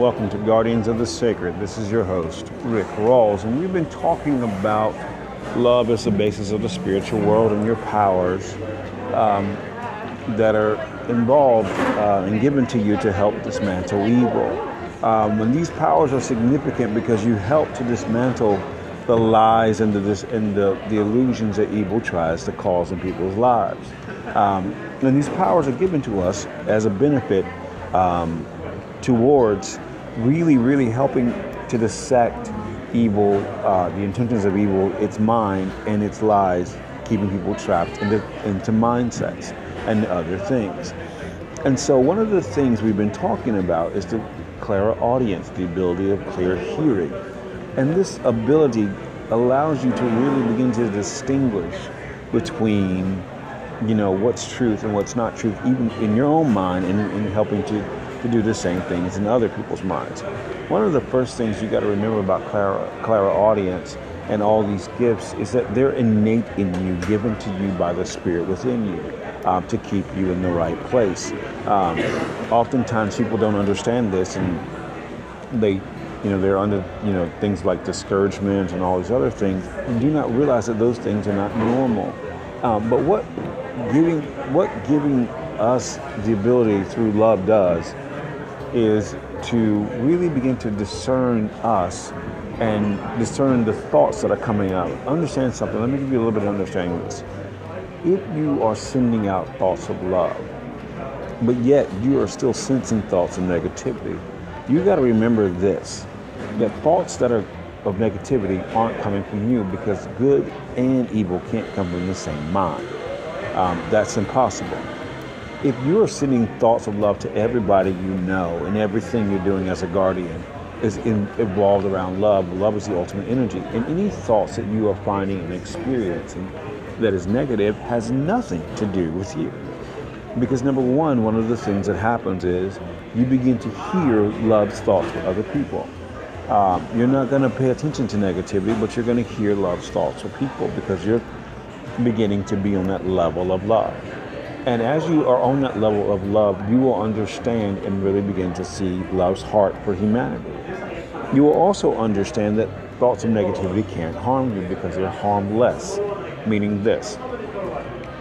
Welcome to Guardians of the Sacred. This is your host, Rick Rawls, and we've been talking about love as the basis of the spiritual world and your powers um, that are involved uh, and given to you to help dismantle evil. Um, and these powers are significant because you help to dismantle the lies and the, and the, the illusions that evil tries to cause in people's lives. Um, and these powers are given to us as a benefit um, towards really, really helping to dissect evil, uh, the intentions of evil, its mind and its lies, keeping people trapped into, into mindsets and other things. And so, one of the things we've been talking about is the clairaudience, the ability of clear hearing. And this ability allows you to really begin to distinguish between, you know, what's truth and what's not truth, even in your own mind and in helping to, to do the same things in other people's minds. One of the first things you got to remember about Clara, clairaudience and all these gifts is that they're innate in you, given to you by the Spirit within you uh, to keep you in the right place. Um, oftentimes, people don't understand this, and they, you know, they're under, you know, things like discouragement and all these other things, and do not realize that those things are not normal. Um, but what giving, what giving us the ability through love does is to really begin to discern us and discern the thoughts that are coming out. Understand something. Let me give you a little bit of understanding of this if you are sending out thoughts of love, but yet you are still sensing thoughts of negativity, you got to remember this that thoughts that are of negativity aren't coming from you because good and evil can't come from the same mind. Um, that's impossible. If you are sending thoughts of love to everybody you know and everything you're doing as a guardian is in, evolved around love, love is the ultimate energy. And any thoughts that you are finding and experiencing that is negative has nothing to do with you. Because number one, one of the things that happens is you begin to hear love's thoughts with other people. Um, you're not going to pay attention to negativity, but you're going to hear love's thoughts with people because you're beginning to be on that level of love. And as you are on that level of love, you will understand and really begin to see love's heart for humanity. You will also understand that thoughts of negativity can't harm you because they're harmless meaning this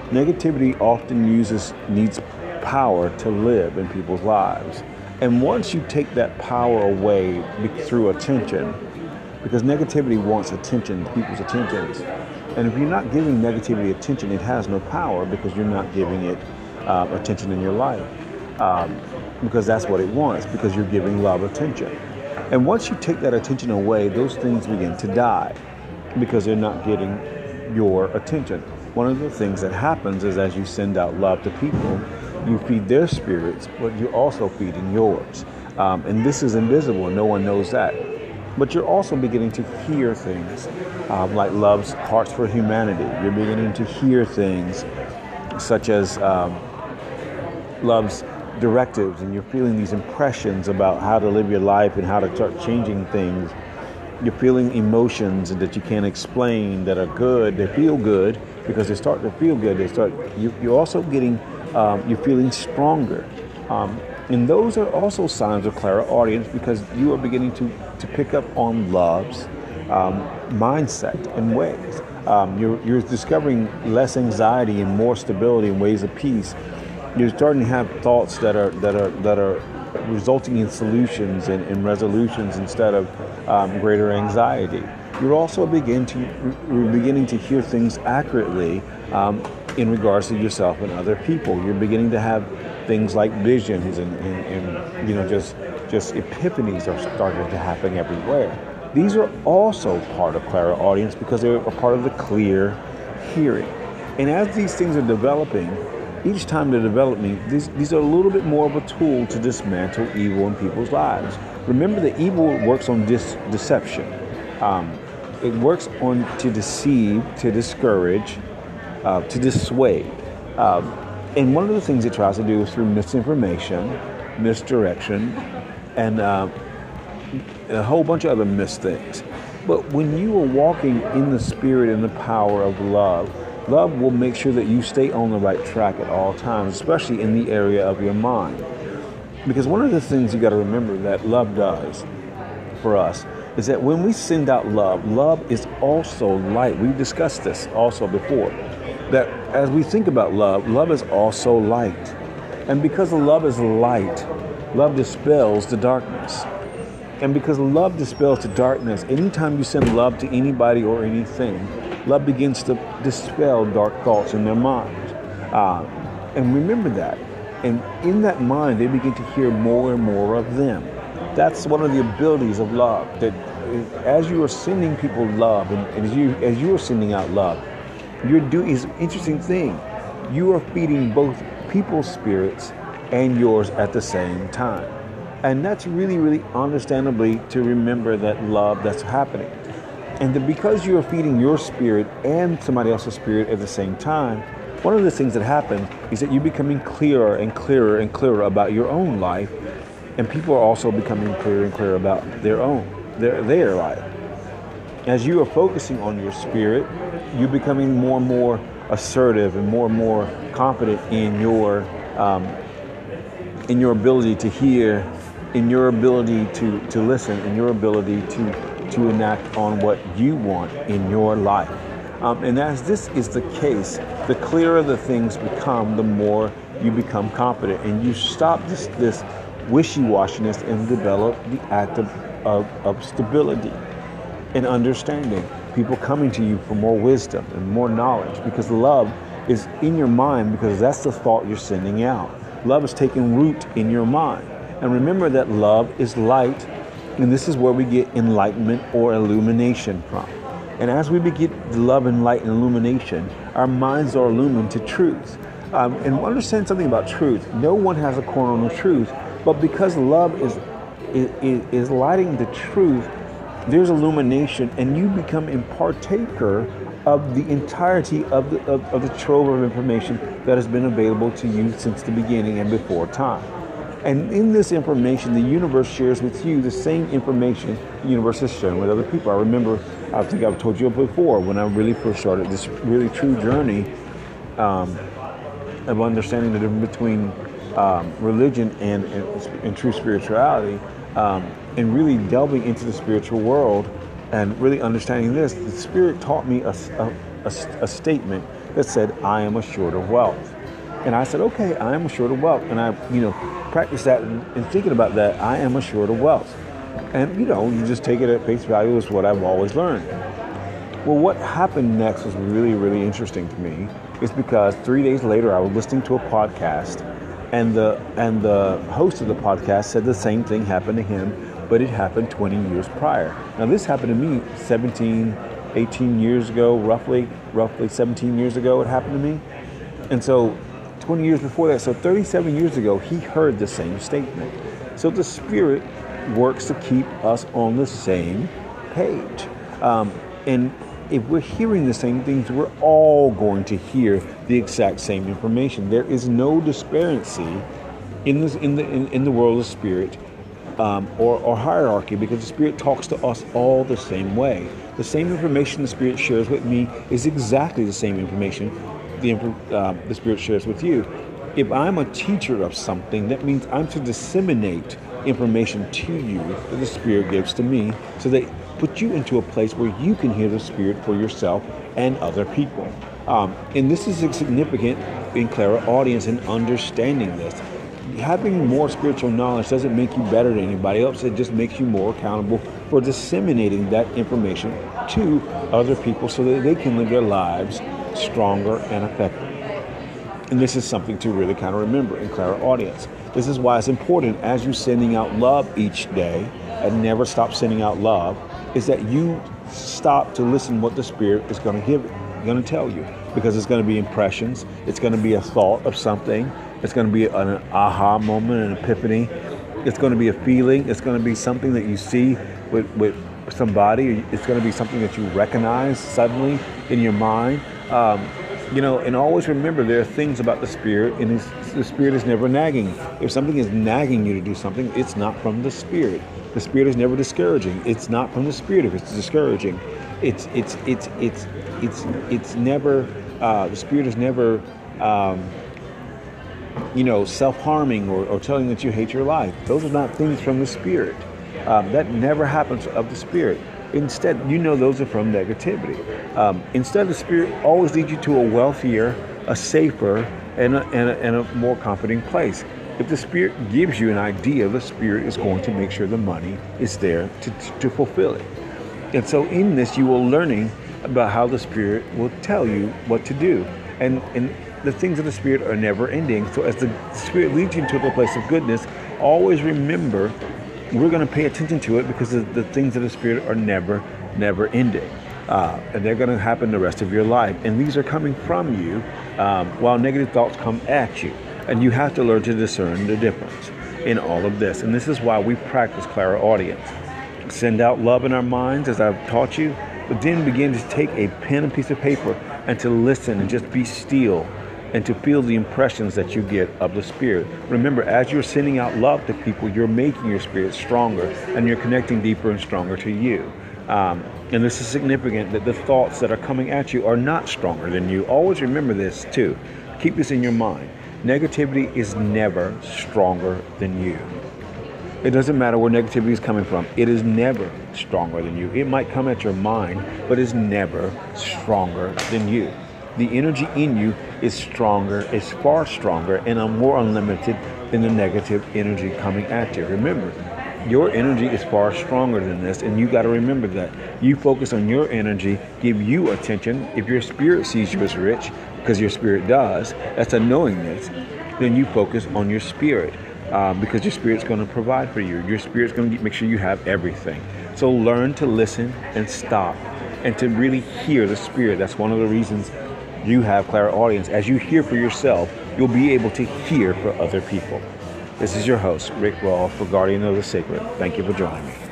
negativity often uses needs power to live in people's lives and once you take that power away through attention because negativity wants attention people's attentions and if you're not giving negativity attention it has no power because you're not giving it uh, attention in your life um, because that's what it wants because you're giving love attention and once you take that attention away those things begin to die because they're not getting your attention. One of the things that happens is as you send out love to people, you feed their spirits, but you're also feeding yours. Um, and this is invisible, no one knows that. But you're also beginning to hear things um, like love's hearts for humanity. You're beginning to hear things such as um, love's directives, and you're feeling these impressions about how to live your life and how to start changing things you're feeling emotions that you can't explain that are good. They feel good because they start to feel good. They start. You, are also getting. Um, you're feeling stronger, um, and those are also signs of clairaudience because you are beginning to to pick up on love's um, mindset and ways. Um, you're you're discovering less anxiety and more stability and ways of peace. You're starting to have thoughts that are that are that are resulting in solutions and, and resolutions instead of um, greater anxiety. You're also begin to, you're beginning to hear things accurately um, in regards to yourself and other people. You're beginning to have things like visions and, and, and you know just just epiphanies are starting to happen everywhere. These are also part of clairaudience because they're a part of the clear hearing. And as these things are developing, each time they're developing, these, these are a little bit more of a tool to dismantle evil in people's lives. Remember that evil works on dis- deception. Um, it works on to deceive, to discourage, uh, to dissuade. Um, and one of the things it tries to do is through misinformation, misdirection, and uh, a whole bunch of other mis things. But when you are walking in the spirit and the power of love, Love will make sure that you stay on the right track at all times, especially in the area of your mind. Because one of the things you got to remember that love does for us is that when we send out love, love is also light. We've discussed this also before. That as we think about love, love is also light. And because love is light, love dispels the darkness. And because love dispels the darkness, anytime you send love to anybody or anything, love begins to dispel dark thoughts in their mind. Uh, and remember that. And in that mind, they begin to hear more and more of them. That's one of the abilities of love. That as you are sending people love, and, and as you as you are sending out love, you're doing is an interesting thing. You are feeding both people's spirits and yours at the same time. And that's really, really understandably to remember that love that's happening. And because you are feeding your spirit and somebody else's spirit at the same time, one of the things that happens is that you're becoming clearer and clearer and clearer about your own life, and people are also becoming clearer and clearer about their own, their, their life. As you are focusing on your spirit, you're becoming more and more assertive and more and more confident in your um, in your ability to hear, in your ability to, to listen, in your ability to, to enact on what you want in your life. Um, and as this is the case, the clearer the things become, the more you become confident, and you stop this this wishy-washiness and develop the act of, of, of stability and understanding. People coming to you for more wisdom and more knowledge because love is in your mind because that's the thought you're sending out. Love is taking root in your mind. And remember that love is light, and this is where we get enlightenment or illumination from. And as we begin love and light and illumination, our minds are illumined to truth. Um, and understand something about truth. No one has a corner on the truth, but because love is, is, is lighting the truth, there's illumination, and you become a partaker of the entirety of the, of, of the trove of information that has been available to you since the beginning and before time. And in this information, the universe shares with you the same information the universe has shared with other people. I remember, I think I've told you before, when I really first started this really true journey um, of understanding the difference between um, religion and, and, and, true spirituality, um, and really delving into the spiritual world and really understanding this, the Spirit taught me a, a, a, a statement that said, I am assured of wealth. And I said, okay, I am assured of wealth. And I, you know, practiced that and, and, thinking about that, I am assured of wealth. And, you know, you just take it at face value is what I've always learned. Well, what happened next was really, really interesting to me. Is because three days later, I was listening to a podcast, and the and the host of the podcast said the same thing happened to him, but it happened 20 years prior. Now, this happened to me 17, 18 years ago, roughly, roughly 17 years ago. It happened to me, and so 20 years before that, so 37 years ago, he heard the same statement. So the Spirit works to keep us on the same page. Um, and if we're hearing the same things, we're all going to hear the exact same information. There is no disparity in, this, in, the, in, in the world of spirit um, or, or hierarchy because the Spirit talks to us all the same way. The same information the Spirit shares with me is exactly the same information the, uh, the Spirit shares with you. If I'm a teacher of something, that means I'm to disseminate information to you that the Spirit gives to me so that put you into a place where you can hear the Spirit for yourself and other people. Um, and this is significant in clairaudience in understanding this. Having more spiritual knowledge doesn't make you better than anybody else. It just makes you more accountable for disseminating that information to other people so that they can live their lives stronger, and effective. And this is something to really kind of remember in clairaudience. This is why it's important as you're sending out love each day and never stop sending out love, is that you stop to listen what the Spirit is going to give, going to tell you. Because it's going to be impressions, it's going to be a thought of something, it's going to be an aha moment, an epiphany, it's going to be a feeling, it's going to be something that you see with, with somebody, it's going to be something that you recognize suddenly in your mind. Um, you know, and always remember there are things about the spirit, and the spirit is never nagging. If something is nagging you to do something, it's not from the spirit. The spirit is never discouraging. It's not from the spirit if it's discouraging. It's it's it's it's it's it's never. Uh, the spirit is never. Um, you know, self-harming or, or telling that you hate your life. Those are not things from the spirit. Um, that never happens of the spirit. Instead, you know those are from negativity. Um, instead, the spirit always leads you to a wealthier, a safer, and a, and a, and a more comforting place. If the spirit gives you an idea, the spirit is going to make sure the money is there to, to fulfill it. And so, in this, you are learning about how the spirit will tell you what to do. And, and the things of the spirit are never ending. So, as the spirit leads you to the place of goodness, always remember we're going to pay attention to it because the, the things of the spirit are never, never ending. Uh, and they're going to happen the rest of your life. And these are coming from you um, while negative thoughts come at you. And you have to learn to discern the difference in all of this. And this is why we practice Clairaudience. Send out love in our minds, as I've taught you, but then begin to take a pen and piece of paper and to listen and just be still and to feel the impressions that you get of the Spirit. Remember, as you're sending out love to people, you're making your spirit stronger and you're connecting deeper and stronger to you. Um, and this is significant that the thoughts that are coming at you are not stronger than you. Always remember this too. Keep this in your mind. Negativity is never stronger than you. It doesn't matter where negativity is coming from. It is never stronger than you. It might come at your mind, but it's never stronger than you. The energy in you is stronger, is far stronger, and more unlimited than the negative energy coming at you. Remember, your energy is far stronger than this, and you got to remember that. You focus on your energy, give you attention. If your spirit sees you as rich, because your spirit does, that's a knowingness, then you focus on your spirit. Uh, because your spirit's going to provide for you. Your spirit's going to make sure you have everything. So learn to listen and stop and to really hear the spirit. That's one of the reasons you have clairaudience. As you hear for yourself, you'll be able to hear for other people. This is your host, Rick Raw, for Guardian of the Sacred. Thank you for joining me.